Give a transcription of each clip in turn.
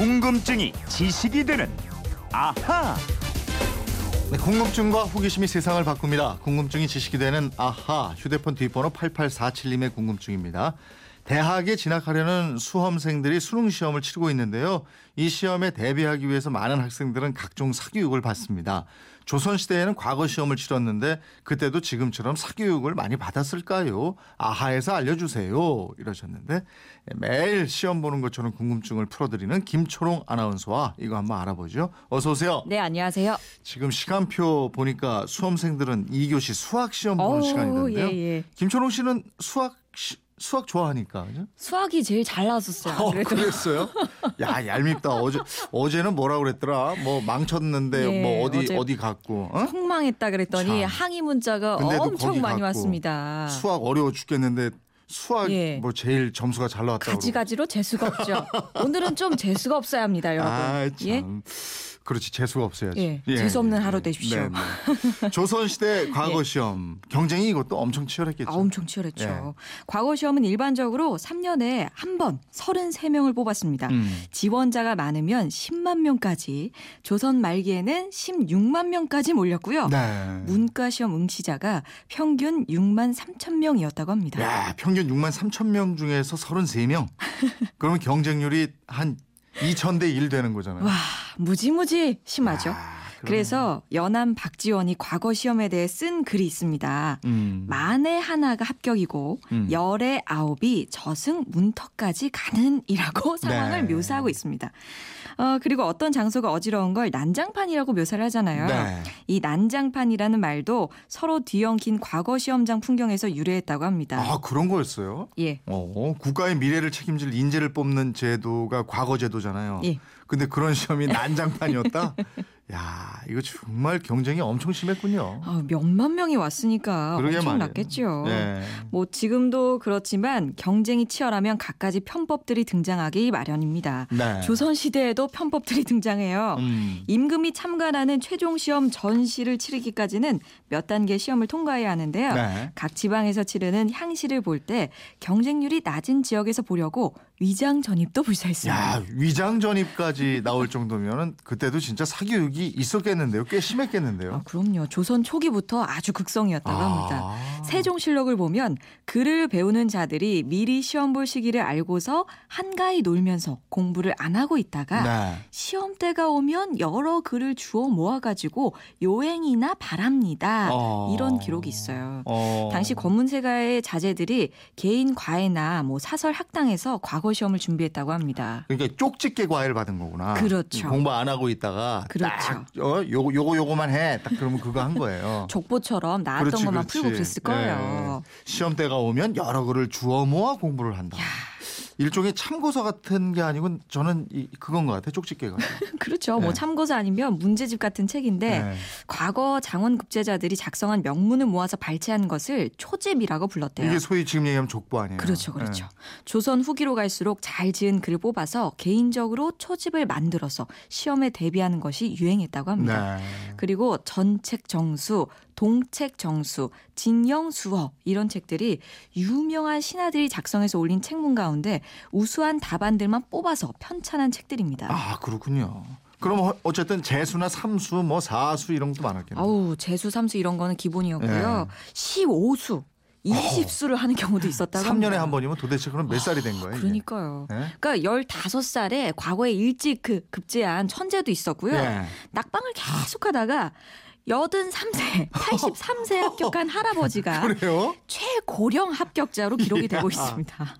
궁금증이 지식이 되는 아하. 네, 궁금증과 호기심이 세상을 바꿉니다. 궁금증이 지식이 되는 아하 휴대폰 뒷번호 8847님의 궁금증입니다. 대학에 진학하려는 수험생들이 수능 시험을 치르고 있는데요. 이 시험에 대비하기 위해서 많은 학생들은 각종 사교육을 받습니다. 조선 시대에는 과거 시험을 치렀는데 그때도 지금처럼 사교육을 많이 받았을까요? 아하에서 알려주세요. 이러셨는데 매일 시험 보는 것처럼 궁금증을 풀어드리는 김초롱 아나운서와 이거 한번 알아보죠. 어서 오세요. 네, 안녕하세요. 지금 시간표 보니까 수험생들은 2교시 수학 시험 보는 어우, 시간이던데요. 예, 예. 김초롱 씨는 수학 시- 수학 좋아하니까 그죠? 수학이 제일 잘 나왔었어요. 어, 그랬어요? 야 얄밉다. 어제 어제는 뭐라 그랬더라? 뭐 망쳤는데 예, 뭐 어디 어디 갔고? 어? 폭망했다 그랬더니 참. 항의 문자가 엄청 많이 왔습니다. 수학 어려워 죽겠는데 수학 예. 뭐 제일 점수가 잘 나왔다고. 가지가지로 재수가 없죠. 오늘은 좀 재수가 없어야 합니다, 여러분. 아, 참. 예? 그렇지 재수가 없어야지. 예, 재수 없는 하루 되십시오. 네, 네. 조선시대 과거 예. 시험 경쟁이 이것도 엄청 치열했겠죠. 아, 엄청 치열했죠. 예. 과거 시험은 일반적으로 3년에 한 번 33명을 뽑았습니다. 음. 지원자가 많으면 10만 명까지, 조선 말기에는 16만 명까지 몰렸고요. 네. 문과 시험 응시자가 평균 6만 3천 명이었다고 합니다. 야, 평균 6만 3천 명 중에서 33명. 그러면 경쟁률이 한 2천 대1 되는 거잖아요. 와, 무지무지 심하죠. 아, 그래서 연암 박지원이 과거 시험에 대해 쓴 글이 있습니다. 음. 만에 하나가 합격이고 음. 열에 아홉이 저승 문턱까지 가는이라고 상황을 네. 묘사하고 있습니다. 어, 그리고 어떤 장소가 어지러운 걸 난장판이라고 묘사를 하잖아요. 네. 이 난장판이라는 말도 서로 뒤엉킨 과거 시험장 풍경에서 유래했다고 합니다. 아, 그런 거였어요? 예. 어, 국가의 미래를 책임질 인재를 뽑는 제도가 과거 제도잖아요. 예. 근데 그런 시험이 난장판이었다? 야, 이거 정말 경쟁이 엄청 심했군요. 아, 몇만 명이 왔으니까 엄청. 났겠죠. 네. 뭐 지금도 그렇지만 경쟁이 치열하면 갖가지 편법들이 등장하기 마련입니다. 네. 조선 시대에도 편법들이 등장해요. 음. 임금이 참관하는 최종 시험 전시를 치르기까지는 몇 단계 시험을 통과해야 하는데요. 네. 각 지방에서 치르는 향시를 볼 때 경쟁률이 낮은 지역에서 보려고 위장 전입도 불사했습니다. 야, 위장 전입까지 나올 정도면은 그때도 진짜 사교육이 있었겠는데요. 꽤 심했겠는데요. 아, 그럼요. 조선 초기부터 아주 극성이었다고 합니다. 아. 세종실록을 보면 글을 배우는 자들이 미리 시험 볼 시기를 알고서 한가히 놀면서 공부를 안 하고 있다가 네. 시험 때가 오면 여러 글을 주워 모아가지고 요행이나 바랍니다. 어. 이런 기록이 있어요. 어. 당시 권문세가의 자제들이 개인 과외나 뭐 사설 학당에서 과거 시험을 준비했다고 합니다. 그러니까 쪽집게 과외를 받은 거구나. 그렇죠. 공부 안 하고 있다가 그렇죠. 딱 어, 요거 요거 요거만 해. 딱 그러면 그거 한 거예요. 족보처럼 나왔던 그렇지, 것만 그렇지. 풀고 그랬을 거예요. 예. 시험 때가 오면 여러 글을 주워 모아 공부를 한다. 일종의 참고서 같은 게 아니고 저는 이, 그건 것 같아. 쪽집게가. 그렇죠. 네. 뭐 참고서 아니면 문제집 같은 책인데 네. 과거 장원 급제자들이 작성한 명문을 모아서 발췌한 것을 초집이라고 불렀대요. 이게 소위 지금 얘기하면 족보 아니에요. 그렇죠, 그렇죠. 예. 조선 후기로 갈수록 잘 지은 글을 뽑아서 개인적으로 초집을 만들어서 시험에 대비하는 것이 유행했다고 합니다. 네. 그리고 전책 정수, 동책 정수, 진영 수어 이런 책들이 유명한 신하들이 작성해서 올린 책문 가운데 우수한 답안들만 뽑아서 편찬한 책들입니다. 아 그렇군요. 그럼 어- 어쨌든 재수나 삼수, 뭐 사수 이런 것도 많았겠네요. 아우 재수, 삼수 이런 거는 기본이었고요. 예. 시오수, 이십수를 하는 경우도 있었다고 3년에 합니다. 한 번이면 도대체 그럼 몇 살이 된 거예요? 그러니까요. 예? 그러니까 15살에 과거에 일찍 그 급제한 천재도 있었고요. 예. 낙방을 계속 하다가 83세, 83세 합격한 할아버지가 그래요? 최고령 합격자로 기록이 되고 있습니다.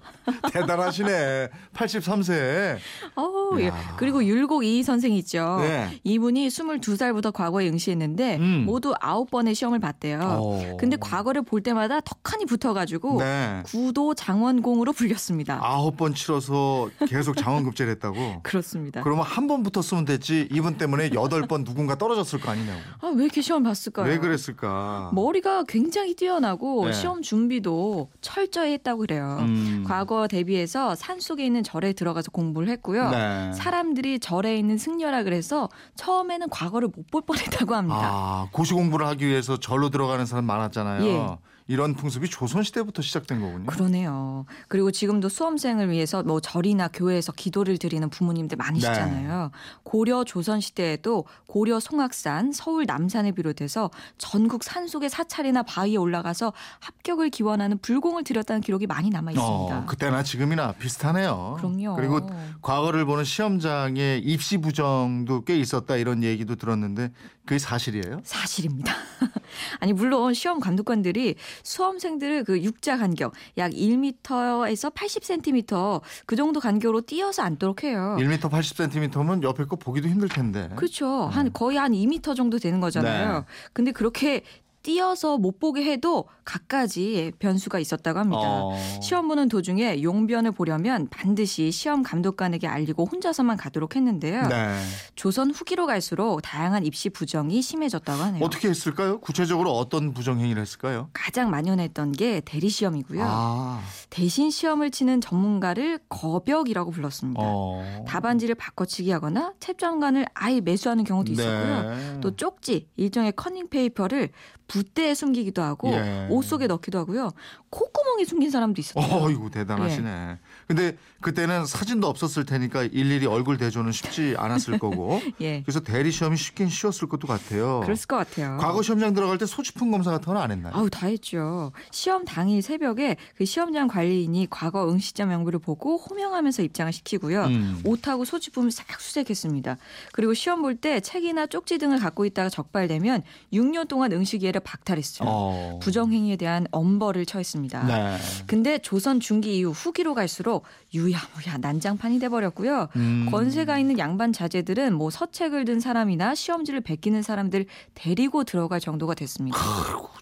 대단하시네. 83세. 어, 예. 야. 그리고 율곡 이희 선생 있죠. 네. 이분이 22살부터 과거에 응시했는데 음. 모두 9번의 시험을 봤대요. 어. 근데 과거를 볼 때마다 턱하니 붙어 가지고 네. 구도 장원공으로 불렸습니다. 아홉 번 치러서 계속 장원급제를 했다고. 그렇습니다. 그러면 한 번 붙었으면 됐지. 이분 때문에 여덟 번 누군가 떨어졌을 거 아니냐고. 아, 왜 이렇게 시험 봤을까요? 왜 그랬을까? 머리가 굉장히 뛰어나고 네. 시험 준비도 철저히 했다고 그래요. 음. 과거 대비해서 산 속에 있는 절에 들어가서 공부를 했고요. 네. 사람들이 절에 있는 승려라 그래서 처음에는 과거를 못 볼 뻔했다고 합니다. 아, 고시 공부를 하기 위해서 절로 들어가는 사람 많았잖아요. 예. 이런 풍습이 조선 시대부터 시작된 거군요. 그러네요. 그리고 지금도 수험생을 위해서 뭐 절이나 교회에서 기도를 드리는 부모님들 많으시잖아요. 고려 조선 시대에도 고려 송악산, 서울 남산을 비롯해서 전국 산속의 사찰이나 바위에 올라가서 합격을 기원하는 불공을 드렸다는 기록이 많이 남아 있습니다. 어, 그때나 지금이나 비슷하네요. 그럼요. 그리고 과거를 보는 시험장에 입시 부정도 꽤 있었다 이런 얘기도 들었는데 그게 사실이에요? 사실입니다. 아니 물론 시험 감독관들이 수험생들을 그 육자 간격 약 1m에서 80cm 그 정도 간격으로 띄어서 앉도록 해요. 1m 80cm면 옆에 거 보기도 힘들 텐데. 그렇죠. 한 거의 한 2m 정도 되는 거잖아요. 네. 근데 그렇게 띄어서 못 보게 해도 갖가지 변수가 있었다고 합니다. 어. 시험 보는 도중에 용변을 보려면 반드시 시험 감독관에게 알리고 혼자서만 가도록 했는데요. 네. 조선 후기로 갈수록 다양한 입시 부정이 심해졌다고 하네요. 어떻게 했을까요? 구체적으로 어떤 부정 행위를 했을까요? 가장 만연했던 게 대리 시험이고요. 아, 대신 시험을 치는 전문가를 거벽이라고 불렀습니다. 어. 답안지를 바꿔치기 하거나 채점관을 아예 매수하는 경우도 있었고요. 네. 또 쪽지, 일종의 커닝 페이퍼를 붓대에 숨기기도 하고 예. 옷 속에 넣기도 하고요. 콧 구멍에 숨긴 사람도 있었대요. 어이구 대단하시네. 근데 그때는 사진도 없었을 테니까 일일이 얼굴 대조는 쉽지 않았을 거고. 예. 그래서 대리 시험이 쉽긴 쉬웠을 것도 같아요. 그랬을 것 같아요. 과거 시험장 들어갈 때 소지품 검사 같은 건 안 했나요? 아우 다 했죠. 시험 당일 새벽에 그 시험장 관리인이 과거 응시자 명부를 보고 호명하면서 입장을 시키고요. 음. 옷하고 소지품을 싹 수색했습니다. 그리고 시험 볼 때 책이나 쪽지 등을 갖고 있다가 적발되면 6년 동안 응시 기회를 박탈했어요. 어. 부정행위에 대한 엄벌을 처했습니다. 네. 근데 조선 중기 이후 후기로 갈수록 유야무야 난장판이 돼버렸고요. 음. 권세가 있는 양반 자제들은 뭐 서책을 든 사람이나 시험지를 베끼는 사람들 데리고 들어갈 정도가 됐습니다.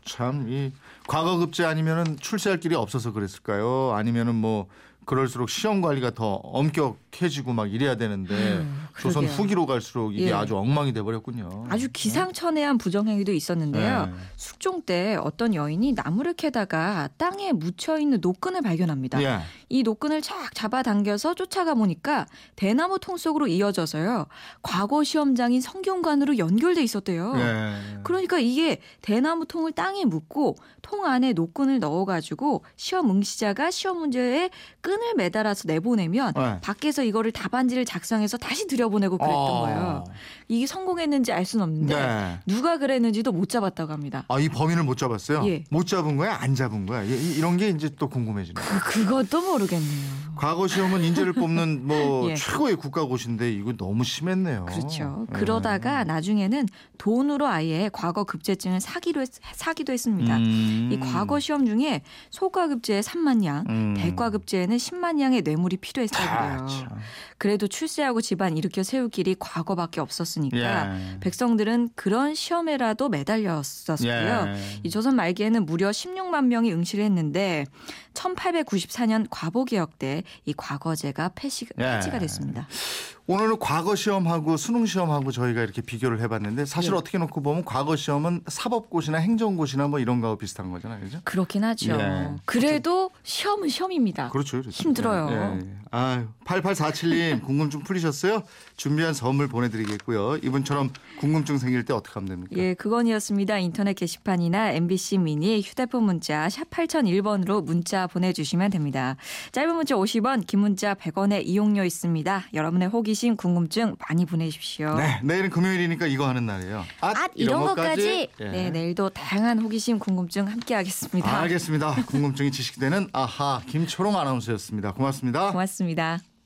참이 과거 급제 아니면은 출세할 길이 없어서 그랬을까요? 아니면은 뭐 그럴수록 시험 관리가 더 엄격해지고 막 이래야 되는데 음, 조선 그러게요. 후기로 갈수록 이게 예. 아주 엉망이 돼 버렸군요. 아주 기상천외한 부정행위도 있었는데요. 네. 숙종 때 어떤 여인이 나무를 캐다가 땅에 묻혀 있는 노끈을 발견합니다. 예. 이 노끈을 쫙 잡아당겨서 쫓아가 보니까 대나무 통 속으로 이어져서요. 과거 시험장인 성균관으로 연결돼 있었대요. 예. 그러니까 이게 대나무 통을 땅에 묻고 통 안에 노끈을 넣어가지고 시험 응시자가 시험 문제에 끈을 매달아서 내보내면 네. 밖에서 이거를 답안지를 작성해서 다시 들여 보내고 그랬던 어. 거예요. 이게 성공했는지 알 수는 없는데 네. 누가 그랬는지도 못 잡았다고 합니다. 아, 이 범인을 못 잡았어요? 예. 못 잡은 거야? 안 잡은 거야? 이- 이- 이런 게 이제 또 궁금해지네. 그, 그것도 모르겠네요. 과거 시험은 인재를 뽑는 뭐 예. 최고의 국가고시인데 이거 너무 심했네요. 그렇죠. 예. 그러다가 나중에는 돈으로 아예 과거 급제증을 사기로 했, 사기도 했습니다. 음. 이 과거 시험 중에 소과급제에 3만 양, 음. 대과급제에는 10만 양의 뇌물이 필요했다고 아, 그래요. 그래도 출세하고 집안 일으켜 세울 길이 과거밖에 없었으니까 예. 백성들은 그런 시험에라도 매달렸었고요. 예. 이 조선 말기에는 무려 16만 명이 응시를 했는데 1894년 과보개혁 때 이 과거제가 폐시, 예. 폐지가 됐습니다. 오늘은 과거 시험하고 수능 시험하고 저희가 이렇게 비교를 해봤는데 사실 예. 어떻게 놓고 보면 과거 시험은 사법고시나 행정고시나 뭐 이런 거하고 비슷한 거잖아요, 그죠? 그렇긴 하죠. 예. 그래도 시험은 시험입니다. 그렇죠, 그렇죠. 힘들어요. 예, 예. 아유, 8847님 궁금증 풀리셨어요? 준비한 선물 보내드리겠고요. 이분처럼 궁금증 생길 때 어떻게 하면 됩니까? 예, 그건이었습니다. 인터넷 게시판이나 MBC 미니 휴대폰 문자 샵 8001번으로 문자 보내주시면 됩니다. 짧은 문자 50원, 긴 문자 100원의 이용료 있습니다. 여러분의 호기 심, 궁금증 많이 보내주십시오. 네, 내일은 금요일이니까 이거 하는 날이에요. 아, 아, 이런 것까지. 예. 네, 내일도 다양한 호기심, 궁금증 함께 하겠습니다. 알겠습니다. 궁금증이 지식되는 아하 김초롱 아나운서였습니다. 고맙습니다. 고맙습니다.